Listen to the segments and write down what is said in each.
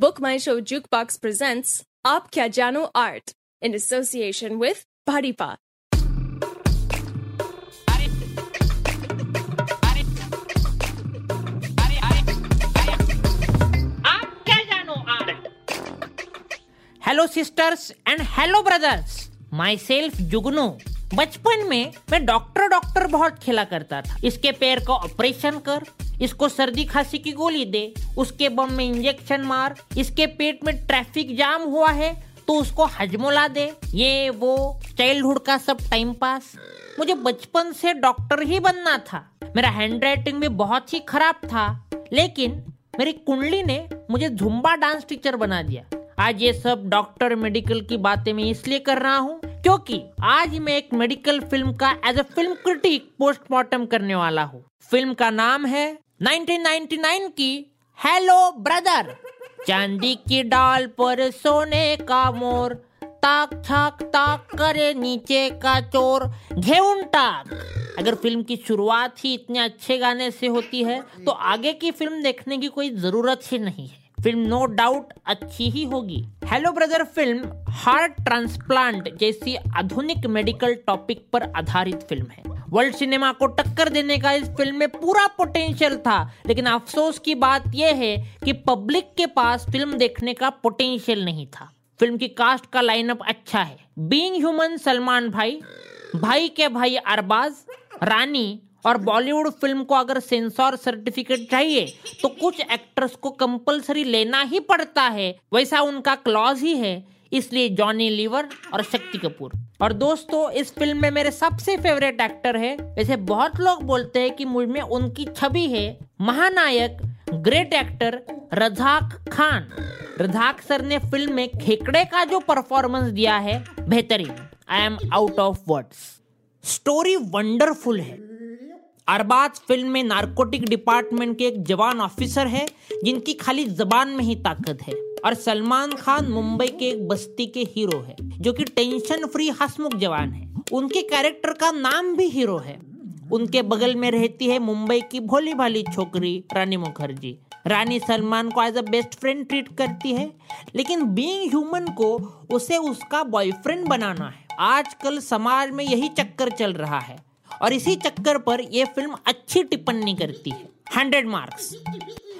Book My Show Jukebox presents Aap Kya Jano Art in association with Bharipa. Hello, sisters, and hello, brothers. Myself, Jugnu, बचपन में मैं doctor doctor बहुत खेला करता था। इसके पैर का ऑपरेशन कर, इसको सर्दी खांसी की गोली दे, उसके बम में इंजेक्शन मार, इसके पेट में ट्रैफ़िक जाम हुआ है तो उसको हजमोला दे। ये, वो चाइल्डहुड का सब टाइम पास मुझे बचपन से डॉक्टर ही बनना था। मेरा हैंड राइटिंग भी बहुत ही खराब था, लेकिन मेरी कुंडली ने मुझे झुम्बा डांस टीचर बना दिया। आज ये सब डॉक्टर मेडिकल की बातें मैं इसलिए कर रहा हूँ क्योंकि आज मैं एक मेडिकल फ़िल्म का as a film critic postmortem करने वाला हूँ। फ़िल्म का नाम है 1999 की हेलो ब्रदर चांदी की डाल पर सोने का मोर, ताक छाक ताक करे नीचे का चोर घेउन टाक। अगर फ़िल्म की शुरुआत ही इतने अच्छे गाने से होती है तो आगे की फ़िल्म देखने की कोई ज़रूरत ही नहीं है। फ़िल्म नो डाउट अच्छी ही होगी। Hello brother, film heart transplant जैसी आधुनिक मेडिकल टॉपिक पर आधारित फ़िल्म है। वर्ल्ड सिनेमा को टक्कर देने का इस फ़िल्म में पूरा पोटेंशियल था, लेकिन अफसोस की बात यह है कि पब्लिक के पास फ़िल्म देखने का पोटेंशियल नहीं था। फ़िल्म की कास्ट का लाइनअप अच्छा है। बीइंग ह्यूमन सलमान भाई भाई के भाई अरबाज, रानी और बॉलीवुड फ़िल्म को अगर सेंसर सर्टिफिकेट चाहिए तो कुछ एक्टर्स को कंपलसरी लेना ही पड़ता है। वैसा उनका क्लॉज ही है। इसलिए जॉनी लीवर और शक्ति कपूर। और दोस्तों, इस फ़िल्म में मेरे सबसे फेवरेट एक्टर है। वैसे बहुत लोग बोलते हैं कि मुझमें उनकी छवि है। महानायक, great actor, Razak Khan. Razak sir ने फ़िल्म में खेकड़े का जो परफॉर्मेंस दिया है, बेहतरीन। I am out of words story wonderful है। अरबाज फ़िल्म में नारकोटिक डिपार्टमेंट के एक जवान ऑफिसर है, जिनकी खाली जबान में ही ताकत है। और सलमान खान मुंबई के एक बस्ती के हीरो है, जो कि टेंशन फ्री हसमुख जवान है। उनके कैरेक्टर का नाम भी हीरो है। उनके बगल में रहती है मुंबई की भोली भाली छोकरी रानी मुखर्जी। रानी सलमान को as a best friend treat करती है, लेकिन बीइंग ह्यूमन को उसे उसका बॉयफ्रेंड बनाना है। आजकल समाज में यही चक्कर चल रहा है। और इसी चक्कर पर यह फ़िल्म अच्छी टिप्पणी करती है। Hundred marks.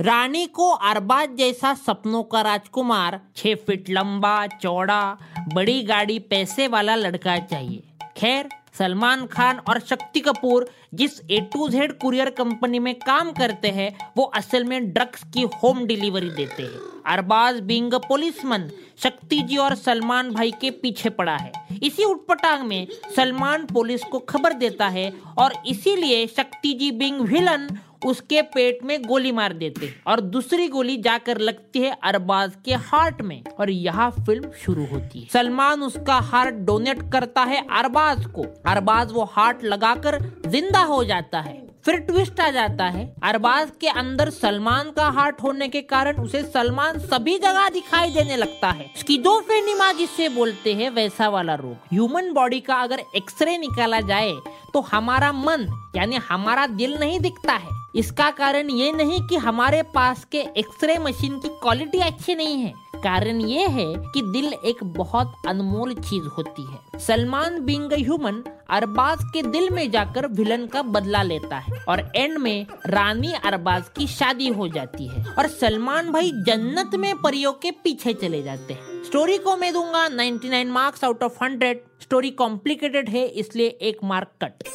रानी को अरबाज जैसा सपनों का राजकुमार, छह फीट लंबा, चौड़ा, बड़ी गाड़ी, पैसे वाला लड़का चाहिए। खैर सलमान खान और शक्ति कपूर जिस A to Z courier company में काम करते हैं, वो असल में ड्रग्स की होम डिलीवरी देते हैं। अरबाज बिंग पुलिसमैन शक्ति जी और सलमान भाई के पीछे पड़ा है। इसी उठपटांग में सलमान पुलिस को खबर देता है और इसीलिए शक्ति जी बिंग विलन उसके पेट में गोली मार देते और दूसरी गोली जाकर लगती है अरबाज के हार्ट में। और यहाँ फ़िल्म शुरू होती है। सलमान उसका हार्ट डोनेट करता है अरबाज को। अरबाज वो हार्ट लगाकर ज़िंदा हो जाता है। फिर ट्विस्ट आ जाता है। अरबाज के अंदर सलमान का हार्ट होने के कारण उसे सलमान सभी जगह दिखाई देने लगता है। स्किजोफ्रेनिमा जिसे बोलते हैं, वैसा वाला रोग। ह्यूमन बॉडी का अगर एक्सरे निकाला जाए तो हमारा मन, यानी हमारा दिल नहीं दिखता है। इसका कारण ये नहीं कि हमारे पास के एक्सरे मशीन की क्वालिटी अच्छी नहीं है। कारण ये है कि दिल एक बहुत अनमोल चीज़ होती है। सलमान बिंग ह्यूमन अरबाज के दिल में जाकर विलन का बदला लेता है और एंड में रानी अरबाज की शादी हो जाती है और सलमान भाई जन्नत में परियों के पीछे चले जाते हैं। स्टोरी को मैं दूँगा 99 marks out of 100 story complicated है, इसलिए एक मार्क कट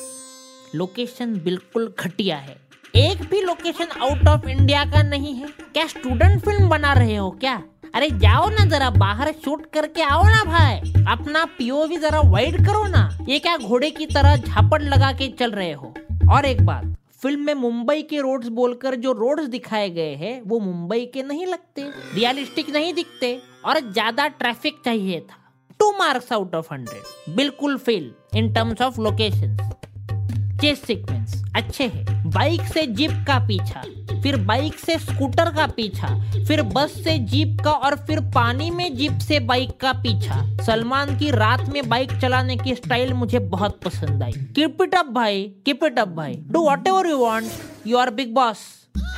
लोकेशन बिल्कुल घटिया है। एक भी लोकेशन आउट ऑफ़ इंडिया का नहीं है। क्या स्टूडेंट फ़िल्म बना रहे हो क्या? अरे जाओ ना जरा बाहर शूट करके आओ ना भाई। अपना पीओवी जरा वाइड करो ना। ये क्या घोड़े की तरह झापड़ लगा के चल रहे हो? और एक बात फ़िल्म में मुंबई के रोड्स बोलकर जो रोड्स दिखाए गए हैं, वो मुंबई के नहीं लगते। रियलिस्टिक नहीं दिखते। और ज़्यादा ट्रैफ़िक चाहिए था। Two marks out of hundred बिल्कुल fail in terms of location chase sequence अच्छे हैं। बाइक से जीप का पीछा, फिर बाइक से स्कूटर का पीछा, फिर बस से जीप का और फिर पानी में जीप से बाइक का पीछा। सलमान की रात में बाइक चलाने की स्टाइल मुझे बहुत पसंद आई। कीप इट अप भाई कीप इट अप भाई। Do whatever you want you are Big Boss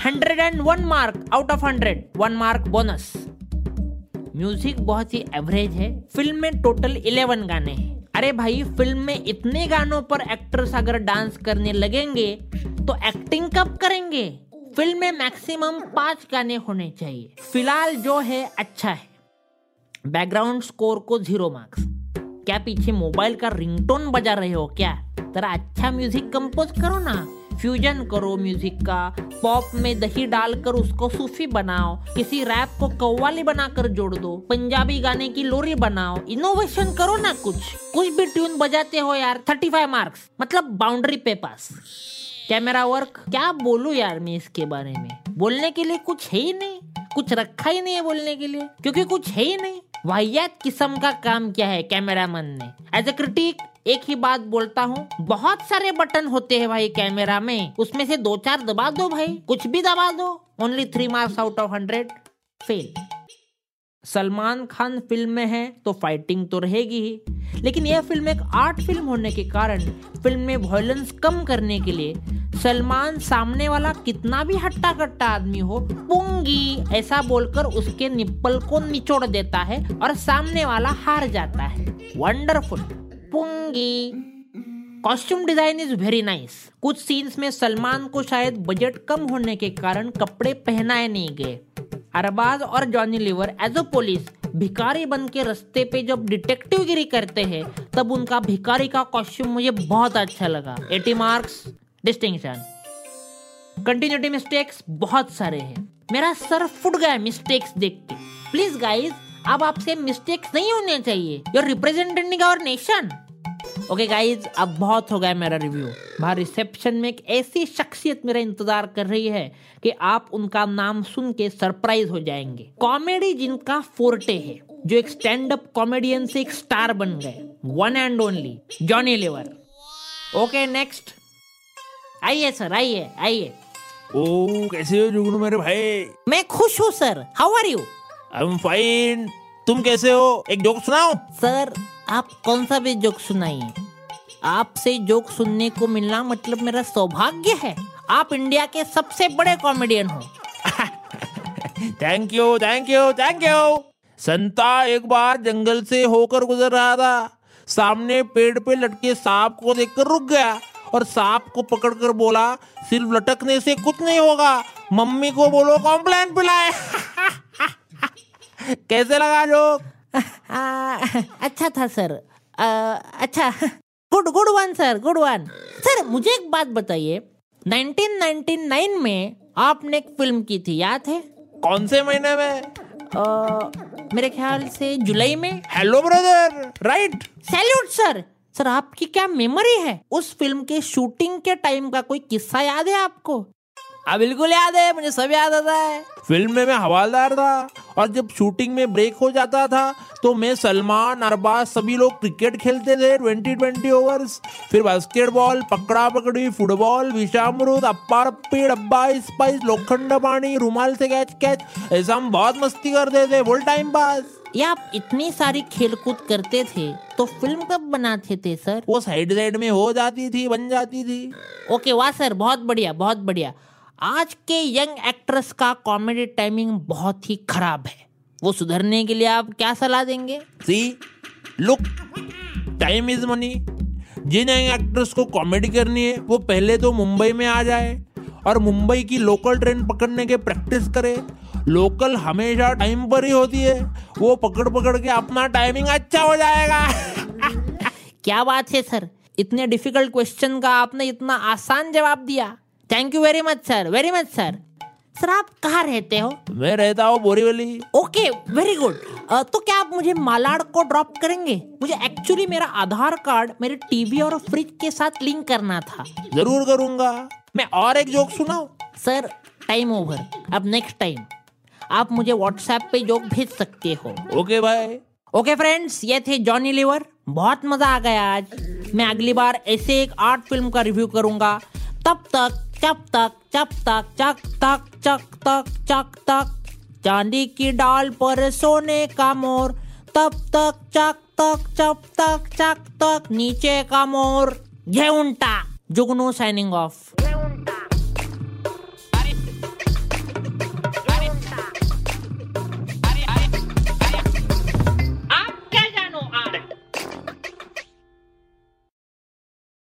hundred and one mark out of hundred one mark bonus music बहुत ही एवरेज है। फ़िल्म में टोटल इलेवन गाने हैं। अरे भाई फ़िल्म में इतने गानों पर एक्टर्स अगर डांस करने लगेंगे तो एक्टिंग कब करेंगे? फ़िल्म में मैक्सिमम पाँच गाने होने चाहिए। फ़िलहाल जो है अच्छा है। बैकग्राउंड स्कोर को ज़ीरो मार्क्स क्या पीछे मोबाइल का रिंगटोन बजा रहे हो क्या? तरह अच्छा म्यूज़िक कंपोज करो ना। फ्यूजन करो म्यूज़िक का। पॉप में दही डालकर उसको सूफी बनाओ। किसी रैप को कव्वाली बनाकर जोड़ दो। पंजाबी गाने की लोरी बनाओ। इनोवेशन करो ना कुछ। कुछ भी ट्यून बजाते हो यार थर्टी फाइव मार्क्स मतलब बाउंड्री पे पास कैमरा वर्क क्या बोलू यार मैं इसके बारे में? बोलने के लिए कुछ है ही नहीं। कुछ रखा ही नहीं है बोलने के लिए। क्योंकि कुछ है ही नहीं। वाहियात किस्म का काम किया है कैमरामैन ने। एज ए क्रिटिक एक ही बात बोलता हूँ, बहुत सारे बटन होते हैं भाई कैमरा में। उसमें से दो चार दबा दो भाई, कुछ भी दबा दो। Only three marks out of hundred fail Salman Khan film में है तो फाइटिंग तो रहेगी ही। लेकिन यह फ़िल्म एक आर्ट फ़िल्म होने के कारण फ़िल्म में वॉयलेंस कम करने के लिए, सलमान सामने वाला कितना भी हट्टा कट्टा आदमी हो, पुंगी, ऐसा बोलकर उसके निप्पल को निचोड़ देता है और सामने वाला हार जाता है। Wonderful पुंगी। Costume design is very nice कुछ सीन्स में सलमान को शायद बजट कम होने के कारण कपड़े पहनाए नहीं गए। अरबाज और Johnny Lever as a police भिखारी बन के रस्ते पे जब डिटेक्टिव गिरी करते हैं, तब उनका भिखारी का कॉस्ट्यूम मुझे बहुत अच्छा लगा। 80 मार्क्स डिस्टिंक्शन कंटिन्यूटी मिस्टेक्स बहुत सारे हैं। मेरा सर फुट गया मिस्टेक्स देख के प्लीज़ गाइज़ अब आपसे मिस्टेक्स नहीं होने चाहिए। You're representing our nation okay guys अब बहुत हो गया मेरा रिव्यू बाहर रिसेप्शन में एक ऐसी शख्सियत मेरा इंतज़ार कर रही है कि आप उनका नाम सुन के सरप्राइज़ हो जाएँगे। कॉमेडी जिनका फोर्टे है जो एक स्टैंड अप कॉमेडियन से एक स्टार बन गए। One and only Johnny Lever okay next आइए सर आइए आइए. ओ कैसे हो जुगनू मेरे भाई? मैं खुश हूँ sir how are you I am fine तुम कैसे हो? एक जोक सुनाओ। सर आप कौन सा भी जोक सुनाइए। आपसे जोक सुनने को मिलना मतलब मेरा सौभाग्य है। आप इंडिया के सबसे बड़े कॉमेडियन हो। Thank you thank you thank you Santa एक बार जंगल से होकर गुजर रहा था। सामने पेड़ पे लटके सांप को देखकर रुक गया और सांप को पकड़कर बोला सिर्फ़ लटकने से कुछ नहीं होगा। मम्मी को बोलो कॉम्प्लेन पिलाए। कैसे लगा जोक अच्छा था सर आ, अच्छा good good one sir good one sir मुझे एक बात बताइए। 1999 में आपने एक फ़िल्म की थी याद है? कौन से महीने में? आ, मेरे ख्याल से जुलाई में। Hello brother right salute sir sir आपकी क्या मेमोरी है? उस फ़िल्म के शूटिंग के टाइम का कोई किस्सा याद है आपको? हाँ बिल्कुल याद है। मुझे सब याद आता है। फ़िल्म में मैं हवालदार था। और जब शूटिंग में ब्रेक हो जाता था तो मैं सलमान अरबाज सभी लोग क्रिकेट खेलते थे ट्वेंटी ट्वेंटी ओवर्स फिर बास्केटबॉल पकड़ा पकड़ी फुटबॉल विषामृत अप्पा रप्पी डब्बा स्पाइस लोखंड पानी रुमाल से कैच कैच ऐसा हम बहुत मस्ती करते थे फुल टाइम पास ये आप इतनी सारी खेलकूद करते थे तो फ़िल्म कब बनाते थे सर वो साइड साइड में हो जाती थी बन जाती थी। ओके वाह सर बहुत बढ़िया बहुत बढ़िया। आज के यंग एक्ट्रेस का कॉमेडी टाइमिंग बहुत ही खराब है। वो सुधरने के लिए आप क्या सलाह देंगे? See look time is money Jin young actress को कॉमेडी करनी है वो पहले तो मुंबई में आ जाए और मुंबई की लोकल ट्रेन पकड़ने के प्रैक्टिस करे। लोकल हमेशा टाइम पर ही होती है। वो पकड़ पकड़ के अपना टाइमिंग अच्छा हो जाएगा। क्या बात है सर? इतने डिफ़िकल्ट क्वेश्चन का आपने इतना आसान जवाब दिया। Thank you very much sir very much sir sir आप कहाँ रहते हो? मैं रहता हूँ बोरीवली। ओके वेरी गुड तो क्या आप मुझे मालाड को ड्रॉप करेंगे? मुझे एक्चुअली मेरा आधार कार्ड मेरे टीवी और फ्रिज के साथ लिंक करना था। ज़रूर करूँगा। मैं और एक जोक सुनाऊ? सर टाइम ओवर अब नेक्स्ट टाइम आप मुझे व्हाट्सएप पे जोक भेज सकते हो। ओके भाई ओके फ्रेंड्स ये थे जॉनी लिवर बहुत मज़ा आ गया आज। मैं अगली बार ऐसे एक आर्ट फ़िल्म का रिव्यू करूँगा। तब तक चप तक चप तक, चक तक चक तक चक तक। चांदी की डाल पर सोने का मोर। तब तक, चक तक चप तक, चक तक, नीचे का मोर। घे उल्टा जुगनू साइनिंग ऑफ़